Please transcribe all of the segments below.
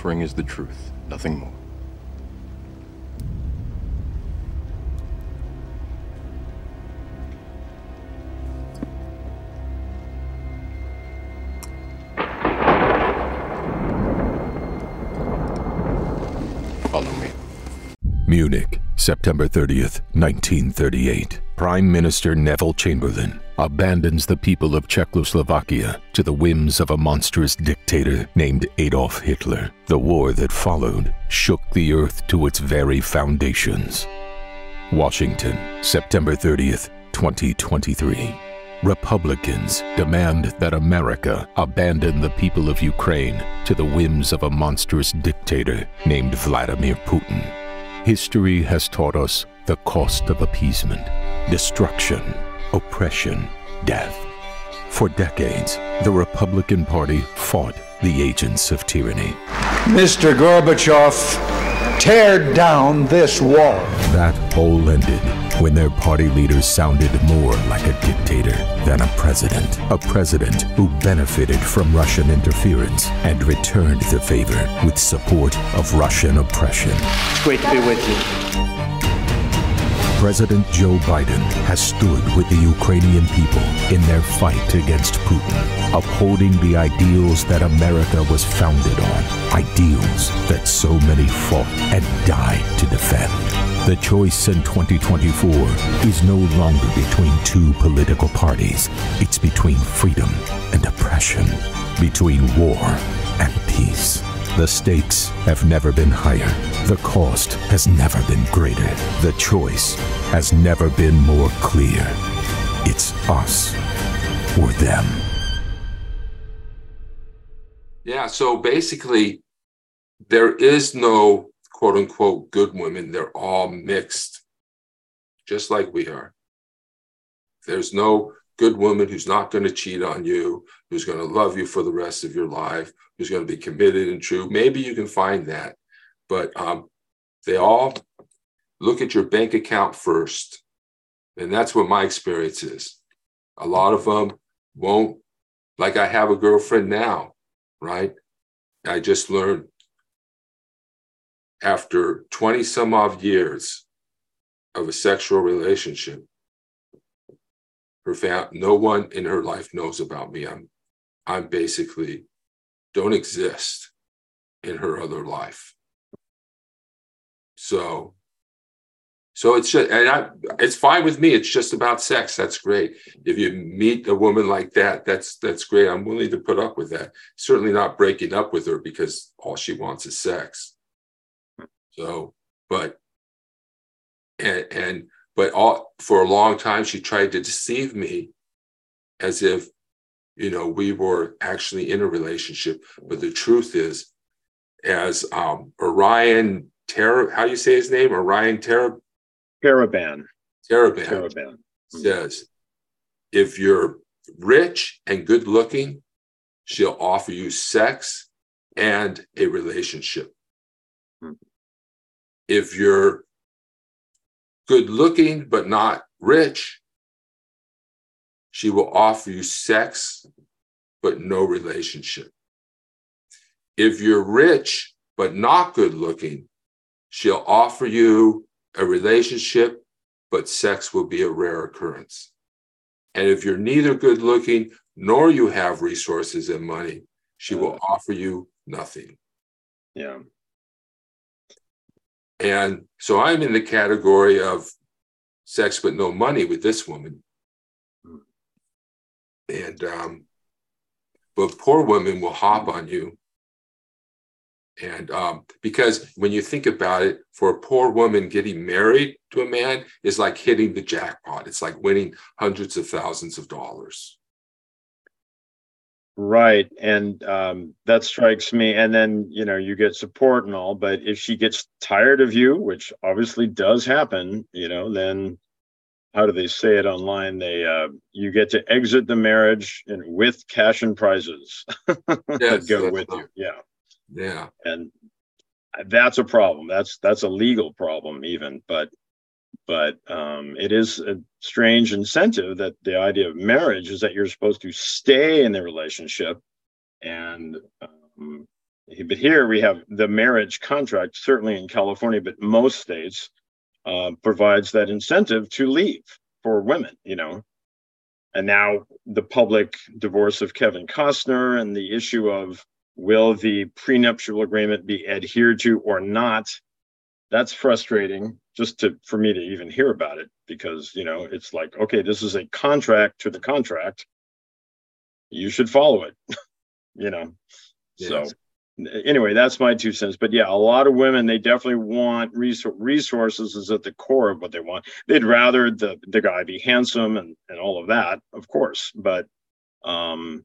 Offering is the truth, nothing more. September 30th, 1938. Prime Minister Neville Chamberlain abandons the people of Czechoslovakia to the whims of a monstrous dictator named Adolf Hitler. The war that followed shook the earth to its very foundations. Washington, September 30th, 2023. Republicans demand that America abandon the people of Ukraine to the whims of a monstrous dictator named Vladimir Putin. History has taught us the cost of appeasement, destruction, oppression, death. For decades, the Republican Party fought the agents of tyranny. Mr. Gorbachev, tear down this wall. That all ended when their party leaders sounded more like a dictator than a president. A president who benefited from Russian interference and returned the favor with support of Russian oppression. It's great to be with you. President Joe Biden has stood with the Ukrainian people in their fight against Putin, upholding the ideals that America was founded on, ideals that so many fought and died to defend. The choice in 2024 is no longer between two political parties. It's between freedom and oppression, between war and peace. The stakes have never been higher. The cost has never been greater. The choice has never been more clear. It's us or them. Yeah, so basically, there is no quote unquote good women. They're all mixed, just like we are. There's no good woman who's not going to cheat on you, who's going to love you for the rest of your life, who's going to be committed and true. Maybe you can find that, but um, they all look at your bank account first. And that's what my experience is. A lot of them won't, like I have a girlfriend now, right? I just learned after 20 some odd years of a sexual relationship, her fam- no one in her life knows about me. I'm, I'm basically don't exist in her other life. So, so it's just, and I, it's fine with me. It's just about sex. That's great. If you meet a woman like that, that's that's great. I'm willing to put up with that. Certainly not breaking up with her because all she wants is sex. So, but and and but all for a long time she tried to deceive me as if you know we were actually in a relationship but the truth is as um orion Ter- how do you say his name orion Ter- Caravan. Taraban Caravan. says if you're rich and good looking she'll offer you sex and a relationship Hmm. if you're good looking but not rich, she will offer you sex but no relationship. If you're rich but not good looking, she'll offer you a relationship, but sex will be a rare occurrence. And if you're neither good looking nor you have resources and money, she will offer you nothing. Yeah. And so I'm in the category of sex but no money with this woman. And um, but poor women will hop on you. And um, because when you think about it, for a poor woman getting married to a man is like hitting the jackpot. It's like winning hundreds of thousands of dollars. Right. And um, that strikes me. And then, you know, you get support and all, but if she gets tired of you, which obviously does happen, you know, then how do they say it online? They, uh, you get to exit the marriage and with cash and prizes Yes, that go with you. Yeah. Yeah. And that's a problem. That's, that's a legal problem even, but, but um, it is a strange incentive that the idea of marriage is that you're supposed to stay in the relationship and um, but here we have the marriage contract certainly in california but most states uh, provides that incentive to leave for women you know? And now the public divorce of kevin costner and the issue of will the prenuptial agreement be adhered to or not that's frustrating just to for me to even hear about it because you know it's like okay this is a contract to the contract. You should follow it you know? So anyway that's my two cents. But yeah a lot of women they definitely want resou- resources is at the core of what they want. They'd rather the the guy be handsome and and all of that of course but um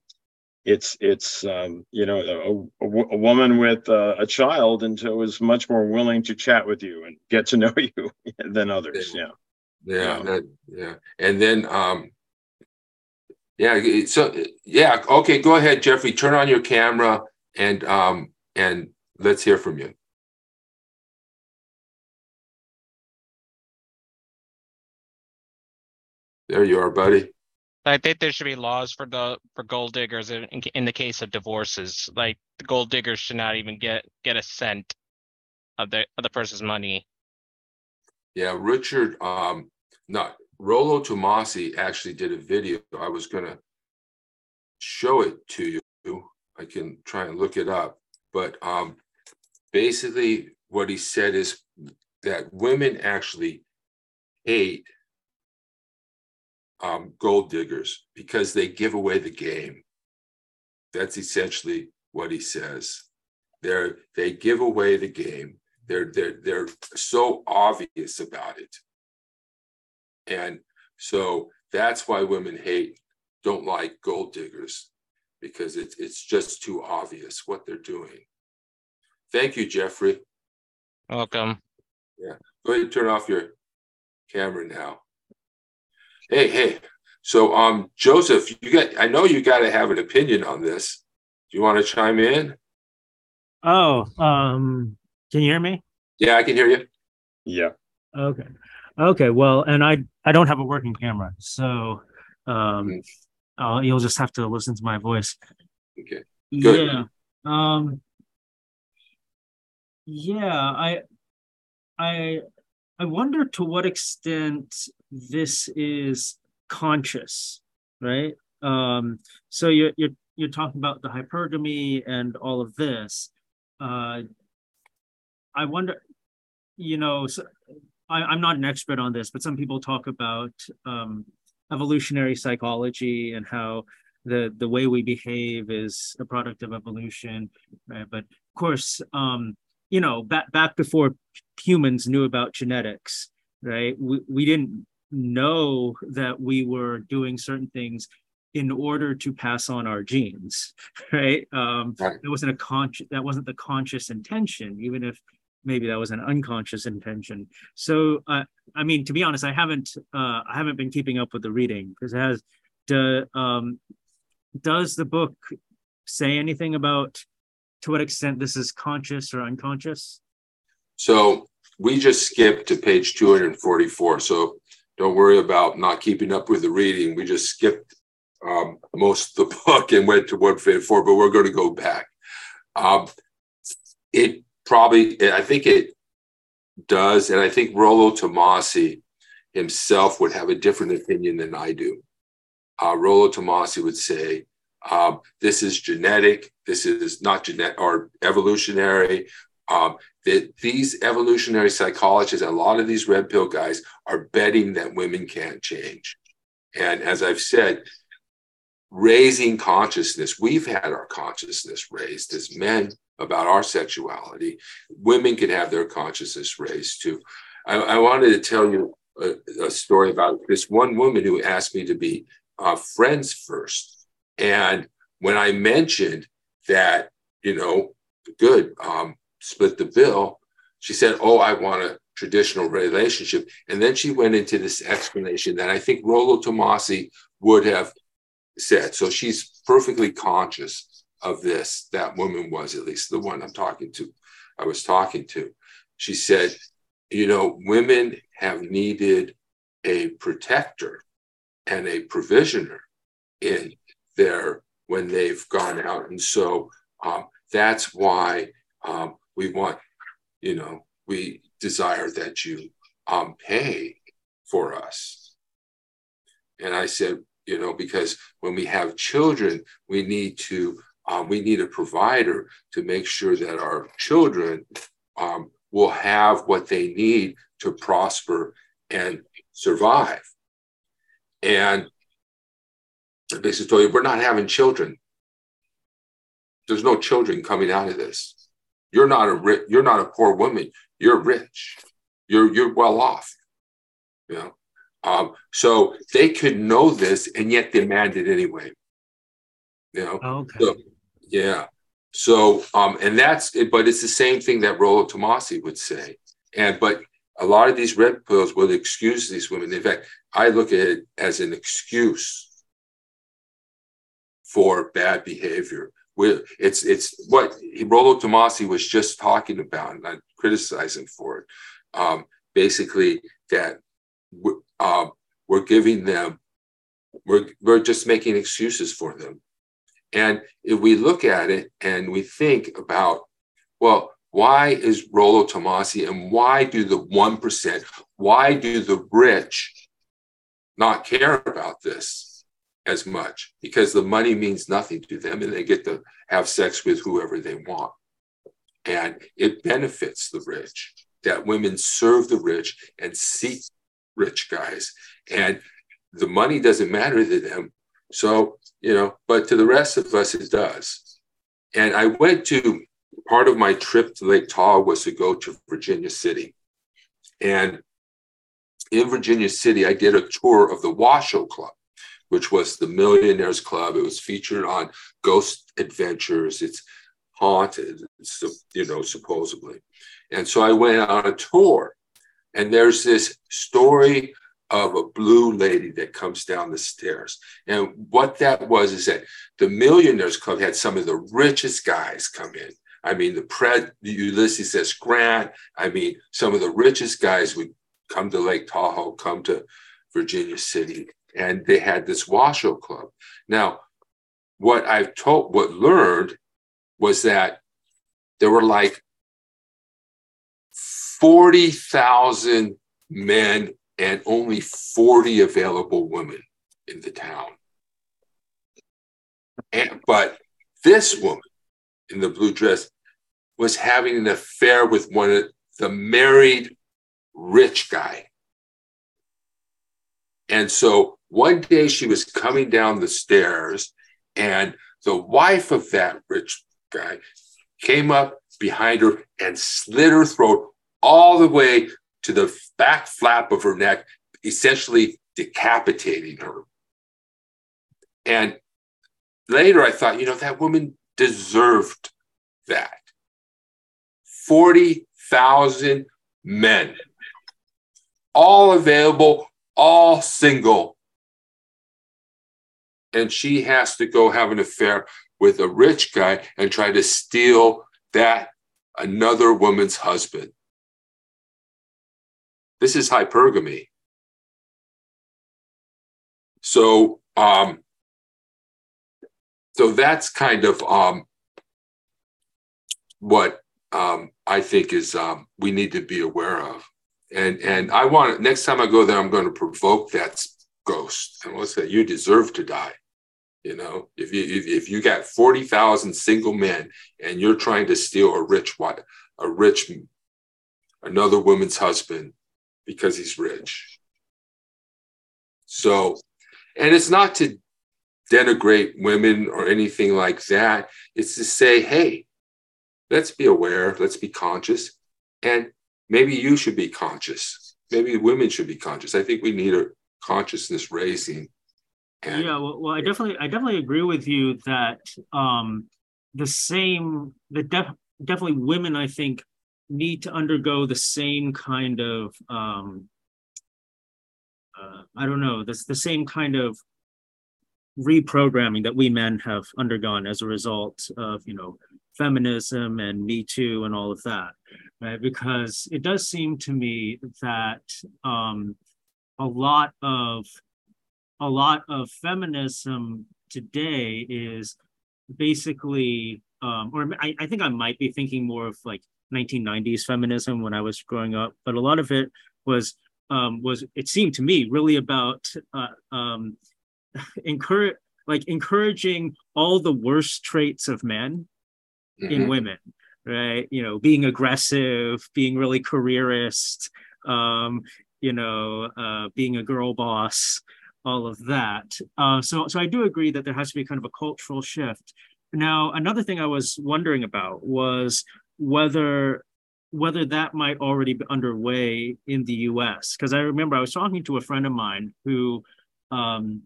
it's it's um, you know a, a, a woman with uh, a child and so is much more willing to chat with you and get to know you than others yeah Yeah, Yeah. that, yeah. And then um yeah, so yeah, okay, go ahead, Jeffrey. Turn on your camera and um and let's hear from you. There you are, buddy. I think there should be laws for the for gold diggers in, in the case of divorces. Like the gold diggers should not even get get a cent of the of the person's money. Yeah, Richard, um, not Rollo Tomassi actually did a video. I was gonna show it to you. I can try and look it up, but um, basically what he said is that women actually hate um, gold diggers because they give away the game. That's essentially what he says. They're they give away the game. They're they're they're so obvious about it. And so that's why women hate, don't like gold diggers, because it's it's just too obvious what they're doing. Thank you, Jeffrey. Welcome. Yeah. Go ahead and turn off your camera now. Hey, hey. So um Joseph, you got I know you gotta have an opinion on this. Do you want to chime in? Oh, um, can you hear me? Yeah, I can hear you. yeah Okay. Okay. Well, and I I don't have a working camera, so um, Mm. uh, you'll just have to listen to my voice. Okay. Good. Yeah. Um. Yeah. I. I. I wonder to what extent this is conscious, right? Um. So you're you're you're talking about the hypergamy and all of this. Uh. I wonder. You know. So, I, I'm not an expert on this, but some people talk about um, evolutionary psychology and how the the way we behave is a product of evolution, right? But of course, um, you know, back back before humans knew about genetics, right? We we didn't know that we were doing certain things in order to pass on our genes, right? Um, Right. It wasn't a conscious that wasn't the conscious intention, even if maybe that was an unconscious intention. So, uh, I mean, to be honest, I haven't uh, I haven't been keeping up with the reading because it has. The, um, does the book say anything about to what extent this is conscious or unconscious? So we just skipped to page 244. So don't worry about not keeping up with the reading. We just skipped um, most of the book and went to 154, but we're going to go back. Um, it probably, I think it does. And I think Rollo Tomassi himself would have a different opinion than I do. Uh, Rollo Tomassi would say, um, this is genetic, this is not genetic or evolutionary. Um, that these evolutionary psychologists, a lot of these red pill guys are betting that women can't change. And as I've said, raising consciousness, we've had our consciousness raised as men about our sexuality. Women can have their consciousness raised too. I, I wanted to tell you a, a, story about this one woman who asked me to be uh, friends first. And when I mentioned that, you know, good, um, split the bill, she said, Oh, I want a traditional relationship. And then she went into this explanation that I think Rollo Tomassi would have said. So she's perfectly conscious of this. That woman was, at least the one I'm talking to, I was talking to. She said, You know, women have needed a protector and a provisioner in their when they've gone out. And so um, that's why um, we want, you know, we desire that you um, pay for us. And I said, you know, because when we have children, we need to um, we need a provider to make sure that our children um, will have what they need to prosper and survive. And basically told you, we're not having children. There's no children coming out of this. You're not a rich, you're not a poor woman. You're rich. You're you're well off. You know. Um, so they could know this and yet demand it anyway. You know. Okay. So, yeah. So um, and that's it, but it's the same thing that Rollo Tomassi would say. And but a lot of these red pills will excuse these women. In fact, I look at it as an excuse for bad behavior. It's it's what Rollo Tomassi was just talking about, and I criticize him for it. Um, basically, that we're, uh, we're giving them, we're we're just making excuses for them. And if we look at it and we think about, well, why is Rollo Tomassi and why do the 1%, why do the rich not care about this? As much because the money means nothing to them and they get to have sex with whoever they want. And it benefits the rich that women serve the rich and seek rich guys. And the money doesn't matter to them. So, you know, but to the rest of us, it does. And I went to part of my trip to Lake Tahoe was to go to Virginia City. And in Virginia City, I did a tour of the Washoe Club which was the Millionaires Club. It was featured on Ghost Adventures. It's haunted, you know, supposedly. And so I went on a tour, and there's this story of a blue lady that comes down the stairs. And what that was is that the Millionaires Club had some of the richest guys come in. I mean, the pred Ulysses S. Grant. I mean, some of the richest guys would come to Lake Tahoe, come to Virginia City, and they had this Washoe club. Now, what I've told, what learned was that there were like 40,000 men and only 40 available women in the town. And, but this woman in the blue dress was having an affair with one of the married rich guy. And so one day she was coming down the stairs, and the wife of that rich guy came up behind her and slit her throat all the way to the back flap of her neck, essentially decapitating her. And later I thought, you know, that woman deserved that. 40,000 men, all available, all single, and she has to go have an affair with a rich guy and try to steal that another woman's husband. This is hypergamy. So, um, so that's kind of um, what um, I think is um, we need to be aware of. And and I want next time I go there, I'm going to provoke that ghost and we'll say you deserve to die. You know, if you if, if you got forty thousand single men and you're trying to steal a rich wife, a rich another woman's husband because he's rich. So, and it's not to denigrate women or anything like that. It's to say, hey, let's be aware, let's be conscious, and maybe you should be conscious. Maybe women should be conscious. I think we need a consciousness raising Yeah, well, well, I definitely, I definitely agree with you that um, the same, the def, definitely women, I think, need to undergo the same kind of, um, uh, I don't know, this the same kind of reprogramming that we men have undergone as a result of, you know, feminism and Me Too and all of that, right? Because it does seem to me that um, a lot of a lot of feminism today is basically, um, or I, I think I might be thinking more of like 1990s feminism when I was growing up, but a lot of it was um, was it seemed to me really about uh, um, encourage like encouraging all the worst traits of men mm-hmm. in women, right? You know, being aggressive, being really careerist, um, you know, uh, being a girl boss, all of that. Uh, so, so I do agree that there has to be kind of a cultural shift. Now, another thing I was wondering about was whether whether that might already be underway in the U.S. Because I remember I was talking to a friend of mine who um,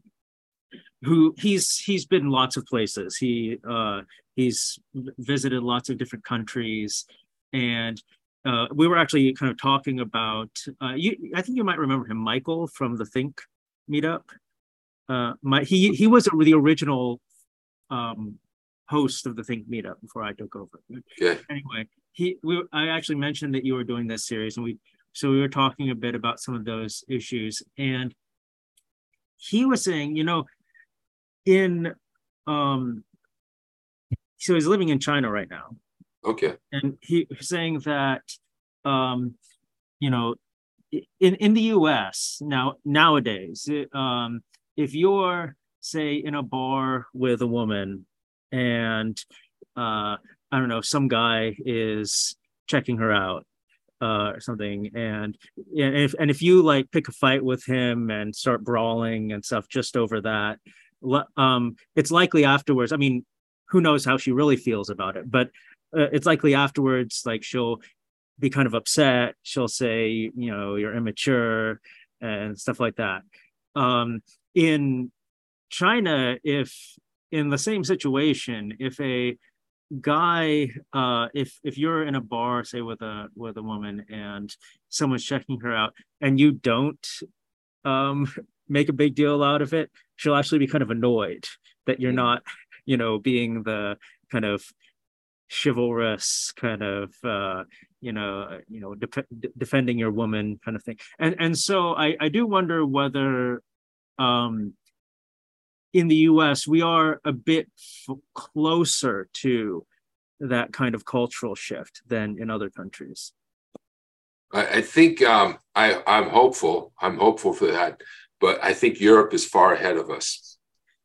who he's he's been lots of places. He uh, he's visited lots of different countries, and uh, we were actually kind of talking about. Uh, you, I think you might remember him, Michael from the Think meetup. Uh, my he he was the original um, host of the Think meetup before I took over. Okay. Anyway, he we I actually mentioned that you were doing this series, and we so we were talking a bit about some of those issues, and he was saying, you know, in um, so he's living in China right now. Okay. And he was saying that um, you know, in in the U.S. now nowadays, um, if you're say in a bar with a woman and uh, I don't know, some guy is checking her out uh, or something, and and if and if you like pick a fight with him and start brawling and stuff just over that, um, it's likely afterwards. I mean, who knows how she really feels about it, but uh, it's likely afterwards, like she'll be kind of upset. She'll say, you know, you're immature and stuff like that. Um, in China, if in the same situation, if a guy, uh, if if you're in a bar, say with a with a woman, and someone's checking her out, and you don't um, make a big deal out of it, she'll actually be kind of annoyed that you're not, you know, being the kind of chivalrous kind of uh, you know you know de- defending your woman kind of thing. And and so i i do wonder whether um in the us we are a bit f- closer to that kind of cultural shift than in other countries. I, I think um i i'm hopeful i'm hopeful for that but i think europe is far ahead of us.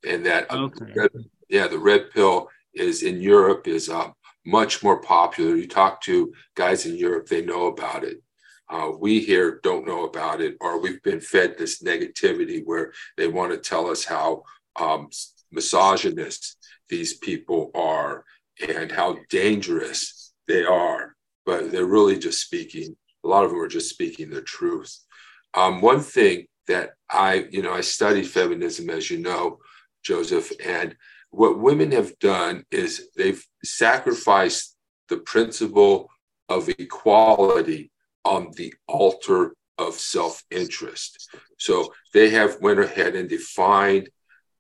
And that okay. red, yeah the red pill is in europe is um much more popular. You talk to guys in Europe, they know about it. Uh, we here don't know about it, or we've been fed this negativity where they want to tell us how um, misogynist these people are and how dangerous they are. But they're really just speaking, a lot of them are just speaking the truth. Um, one thing that I, you know, I studied feminism, as you know, Joseph, and what women have done is they've sacrificed the principle of equality on the altar of self-interest. So they have went ahead and defined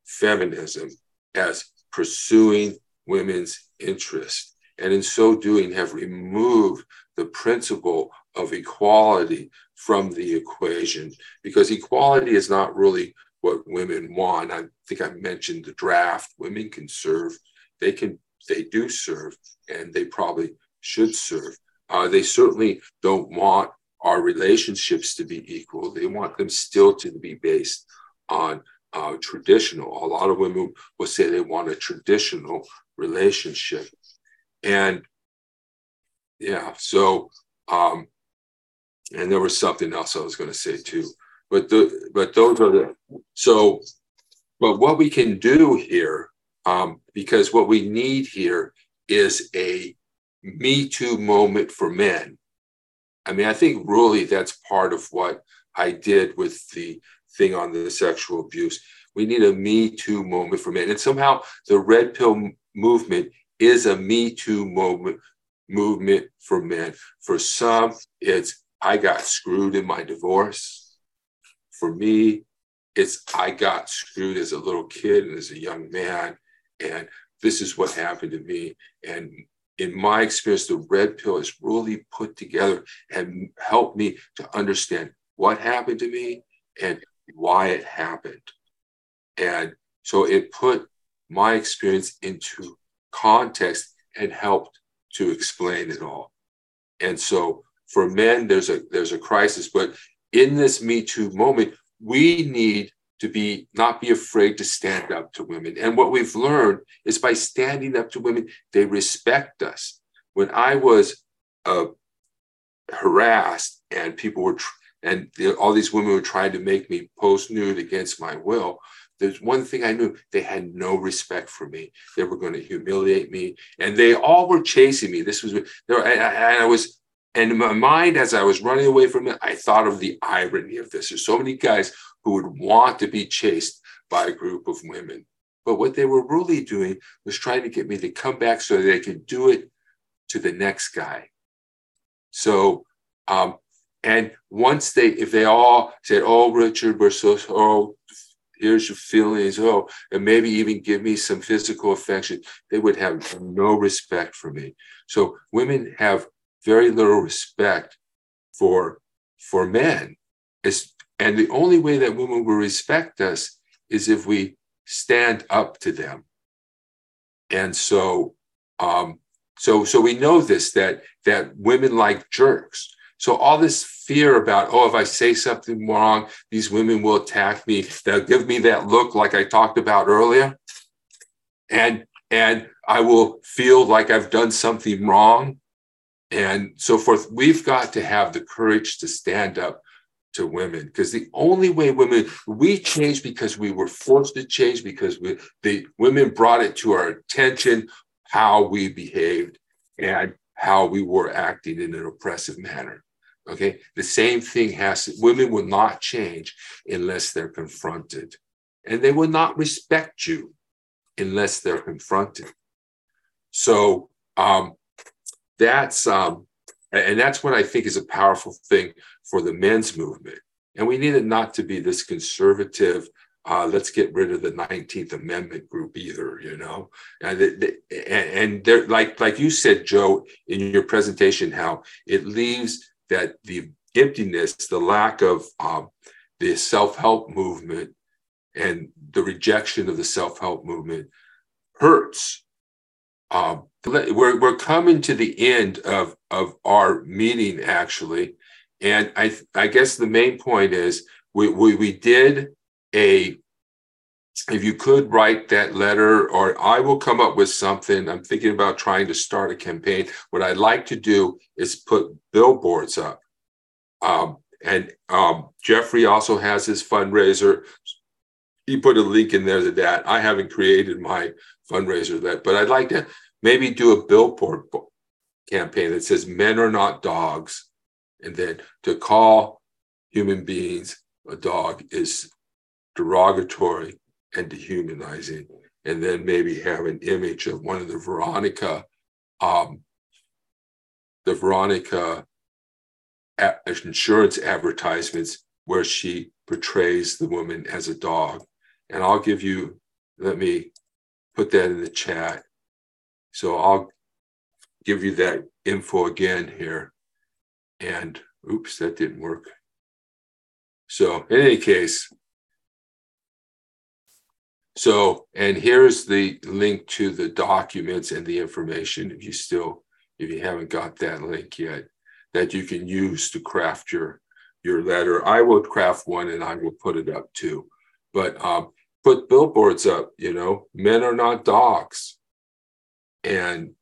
feminism as pursuing women's interest. And in so doing, have removed the principle of equality from the equation because equality is not really what women want. I think I mentioned the draft. Women can serve. They can. They do serve, and they probably should serve. Uh, they certainly don't want our relationships to be equal. They want them still to be based on uh, traditional. A lot of women will say they want a traditional relationship, and yeah. So, um, and there was something else I was going to say too but the but those are the so but what we can do here um, because what we need here is a me too moment for men i mean i think really that's part of what i did with the thing on the sexual abuse We need a Me Too moment for men. And somehow the red pill movement is a Me Too moment movement for men. For some, it's I got screwed in my divorce. For me, it's I got screwed as a little kid and as a young man. And this is what happened to me. And in my experience, the red pill is really put together and helped me to understand what happened to me and why it happened. And so it put my experience into context and helped to explain it all. And so for men, there's a there's a crisis, but in this Me Too moment, we need to be not be afraid to stand up to women. And what we've learned is by standing up to women, they respect us. When I was uh, harassed and people were tr- and all these women were trying to make me post nude against my will. There's one thing I knew they had no respect for me. They were going to humiliate me, and they all were chasing me. This was, there, and I was and in my mind, as I was running away from it, I thought of the irony of this. There's so many guys who would want to be chased by a group of women. But what they were really doing was trying to get me to come back so they could do it to the next guy. So, um, and once they, if they all said, "Oh, Richard, we're so, oh, here's your feelings," oh, and maybe even give me some physical affection, they would have no respect for me. So, women have very little respect for for men. It's, and the only way that women will respect us is if we stand up to them. And so, um, so, so we know this that that women like jerks. So all this fear about, oh, if I say something wrong, these women will attack me. They'll give me that look like I talked about earlier, and and I will feel like I've done something wrong and so forth. We've got to have the courage to stand up to women because the only way women we changed because we were forced to change because we, the women brought it to our attention how we behaved and how we were acting in an oppressive manner okay? The same thing has to, women will not change unless they're confronted. And they will not respect you unless they're confronted. So um, that's um, and that's what I think is a powerful thing for the men's movement. And we need it not to be this conservative, uh, let's get rid of the 19th Amendment group either, you know. And, they, and they're like like you said, Joe, in your presentation, how it leaves that the emptiness, the lack of um, the self-help movement and the rejection of the self-help movement hurts um, we're, we're coming to the end of, of our meeting, actually. And I, I guess the main point is we, we, we did a, if you could write that letter, or I will come up with something. I'm thinking about trying to start a campaign. What I'd like to do is put billboards up. Um, and um, Jeffrey also has his fundraiser. He put a link in there to that. I haven't created my fundraiser that, but I'd like to maybe do a billboard campaign that says men are not dogs and then to call human beings a dog is derogatory and dehumanizing. And then maybe have an image of one of the veronica um, the veronica insurance advertisements where she portrays the woman as a dog. And i'll give you let me put that in the chat so I'll give you that info again here. And oops, that didn't work. So in any case, so, and here's the link to the documents and the information if you still, if you haven't got that link yet, that you can use to craft your your letter. I will craft one and I will put it up too. But um, put billboards up, you know, men are not dogs and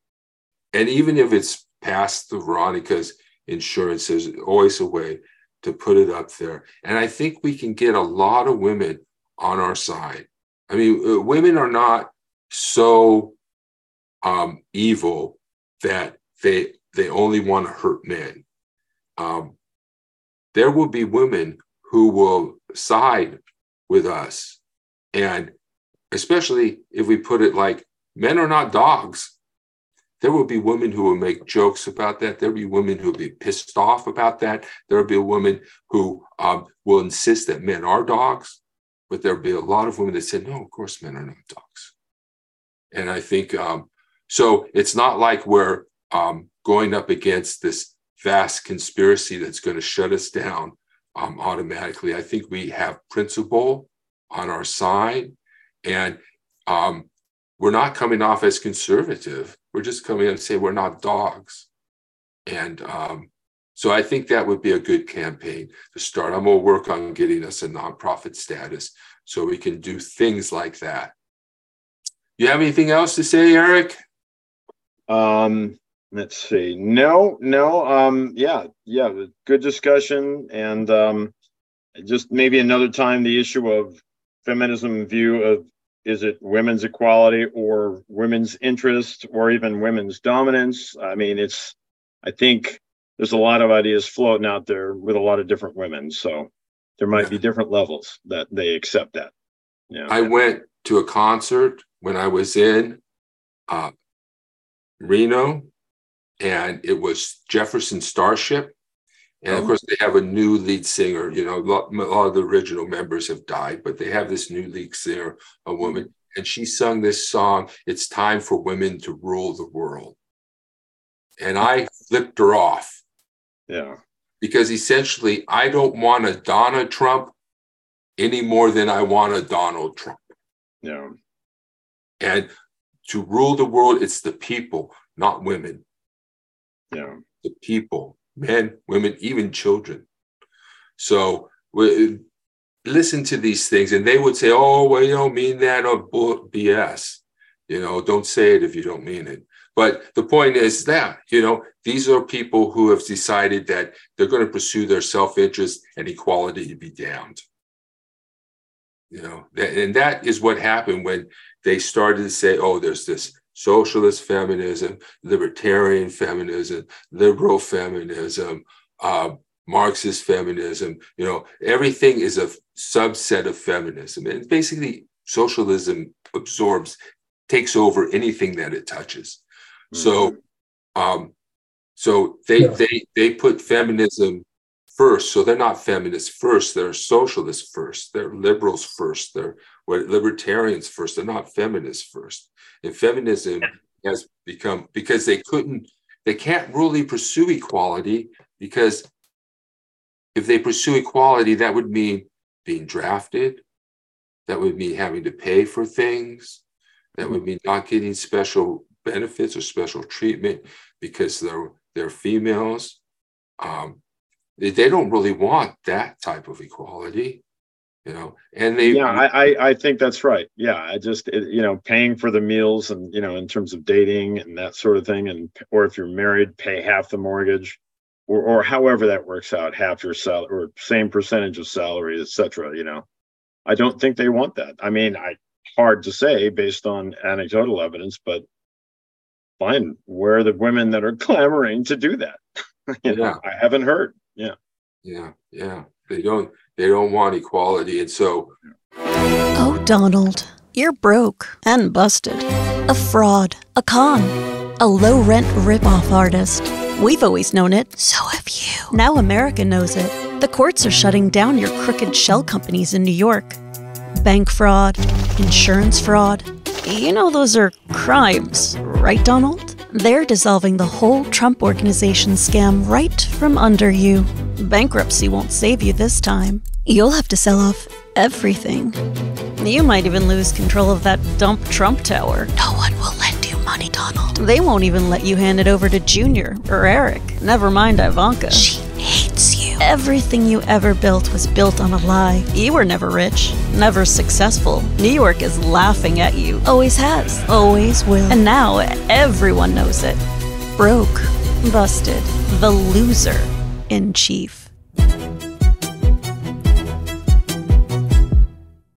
and even if it's past the Veronica's insurance, there's always a way to put it up there. And I think we can get a lot of women on our side. I mean, uh, women are not so um, evil that they they only want to hurt men. Um, there will be women who will side with us And especially if we put it like men are not dogs. There will be women who will make jokes about that. There'll be women who will be pissed off about that. There'll be a woman who um, will insist that men are dogs. But there'll be a lot of women that say, no, of course, men are not dogs. And I think um, so. It's not like we're um, going up against this vast conspiracy that's going to shut us down um, automatically. I think we have principle on our side, and um, we're not coming off as conservative. We're just coming and say we're not dogs. And um, so I think that would be a good campaign to start. I'm going to work on getting us a nonprofit status so we can do things like that. You have anything else to say, Eric? Um, let's see. No, no. Um, yeah, yeah. Good discussion, and um, just maybe another time the issue of feminism view of is it women's equality or women's interest or even women's dominance? I mean, it's, I think there's a lot of ideas floating out there with a lot of different women. So there might be different levels that they accept that. Yeah. I went to a concert when I was in uh, Reno, and it was Jefferson Starship. And of oh. course, they have a new lead singer. You know, a lot, a lot, of the original members have died, but they have this new lead singer, a mm-hmm. woman, and she sung this song. It's time for women to rule the world, and I flipped her off. Yeah, because essentially, I don't want a Donna Trump any more than I want a Donald Trump. Yeah, and to rule the world, it's the people, not women. Yeah, the people men, women, even children. So we, listen to these things, and they would say, "Oh, well, you don't mean that," or BS. You know, don't say it if you don't mean it. But the point is that, you know, these are people who have decided that they're going to pursue their self interest and equality to be damned. You know, and that is what happened when they started to say, oh, there's this socialist feminism, libertarian feminism, liberal feminism, uh, Marxist feminism. You know, everything is a subset of feminism. And basically, socialism absorbs, takes over anything that it touches. Mm-hmm. So, um, so they yeah. they they put feminism first. So they're not feminists first. They're socialists first. They're liberals first. They're libertarians first. They're not feminists first. And feminism has become because they couldn't, they can't really pursue equality because if they pursue equality, that would mean being drafted. That would mean having to pay for things. That would mean not getting special benefits or special treatment because they're they're females. Um, they, don't really want that type of equality you know and they yeah i i think that's right. Yeah i just it, you know paying for the meals and you know in terms of dating and that sort of thing and or if you're married pay half the mortgage or or however that works out half your salary or same percentage of salary etc you know. I don't think they want that. I mean i hard to say based on anecdotal evidence but fine where are the women that are clamoring to do that? You know, yeah. i haven't heard yeah yeah yeah they don't they don't want equality. And so. Oh, Donald, you're broke and busted. A fraud, a con, a low rent ripoff artist. We've always known it. So have you. Now America knows it. The courts are shutting down your crooked shell companies in New York. Bank fraud, insurance fraud. You know those are crimes, right, Donald? They're dissolving the whole Trump Organization scam right from under you. Bankruptcy won't save you this time. You'll have to sell off everything. You might even lose control of that dump Trump tower. No one will lend you money, Donald. They won't even let you hand it over to Junior or Eric. Never mind Ivanka. She. Everything you ever built was built on a lie. You were never rich, never successful. New York is laughing at you. Always has, always will. And now everyone knows it. Broke, busted, the loser in chief.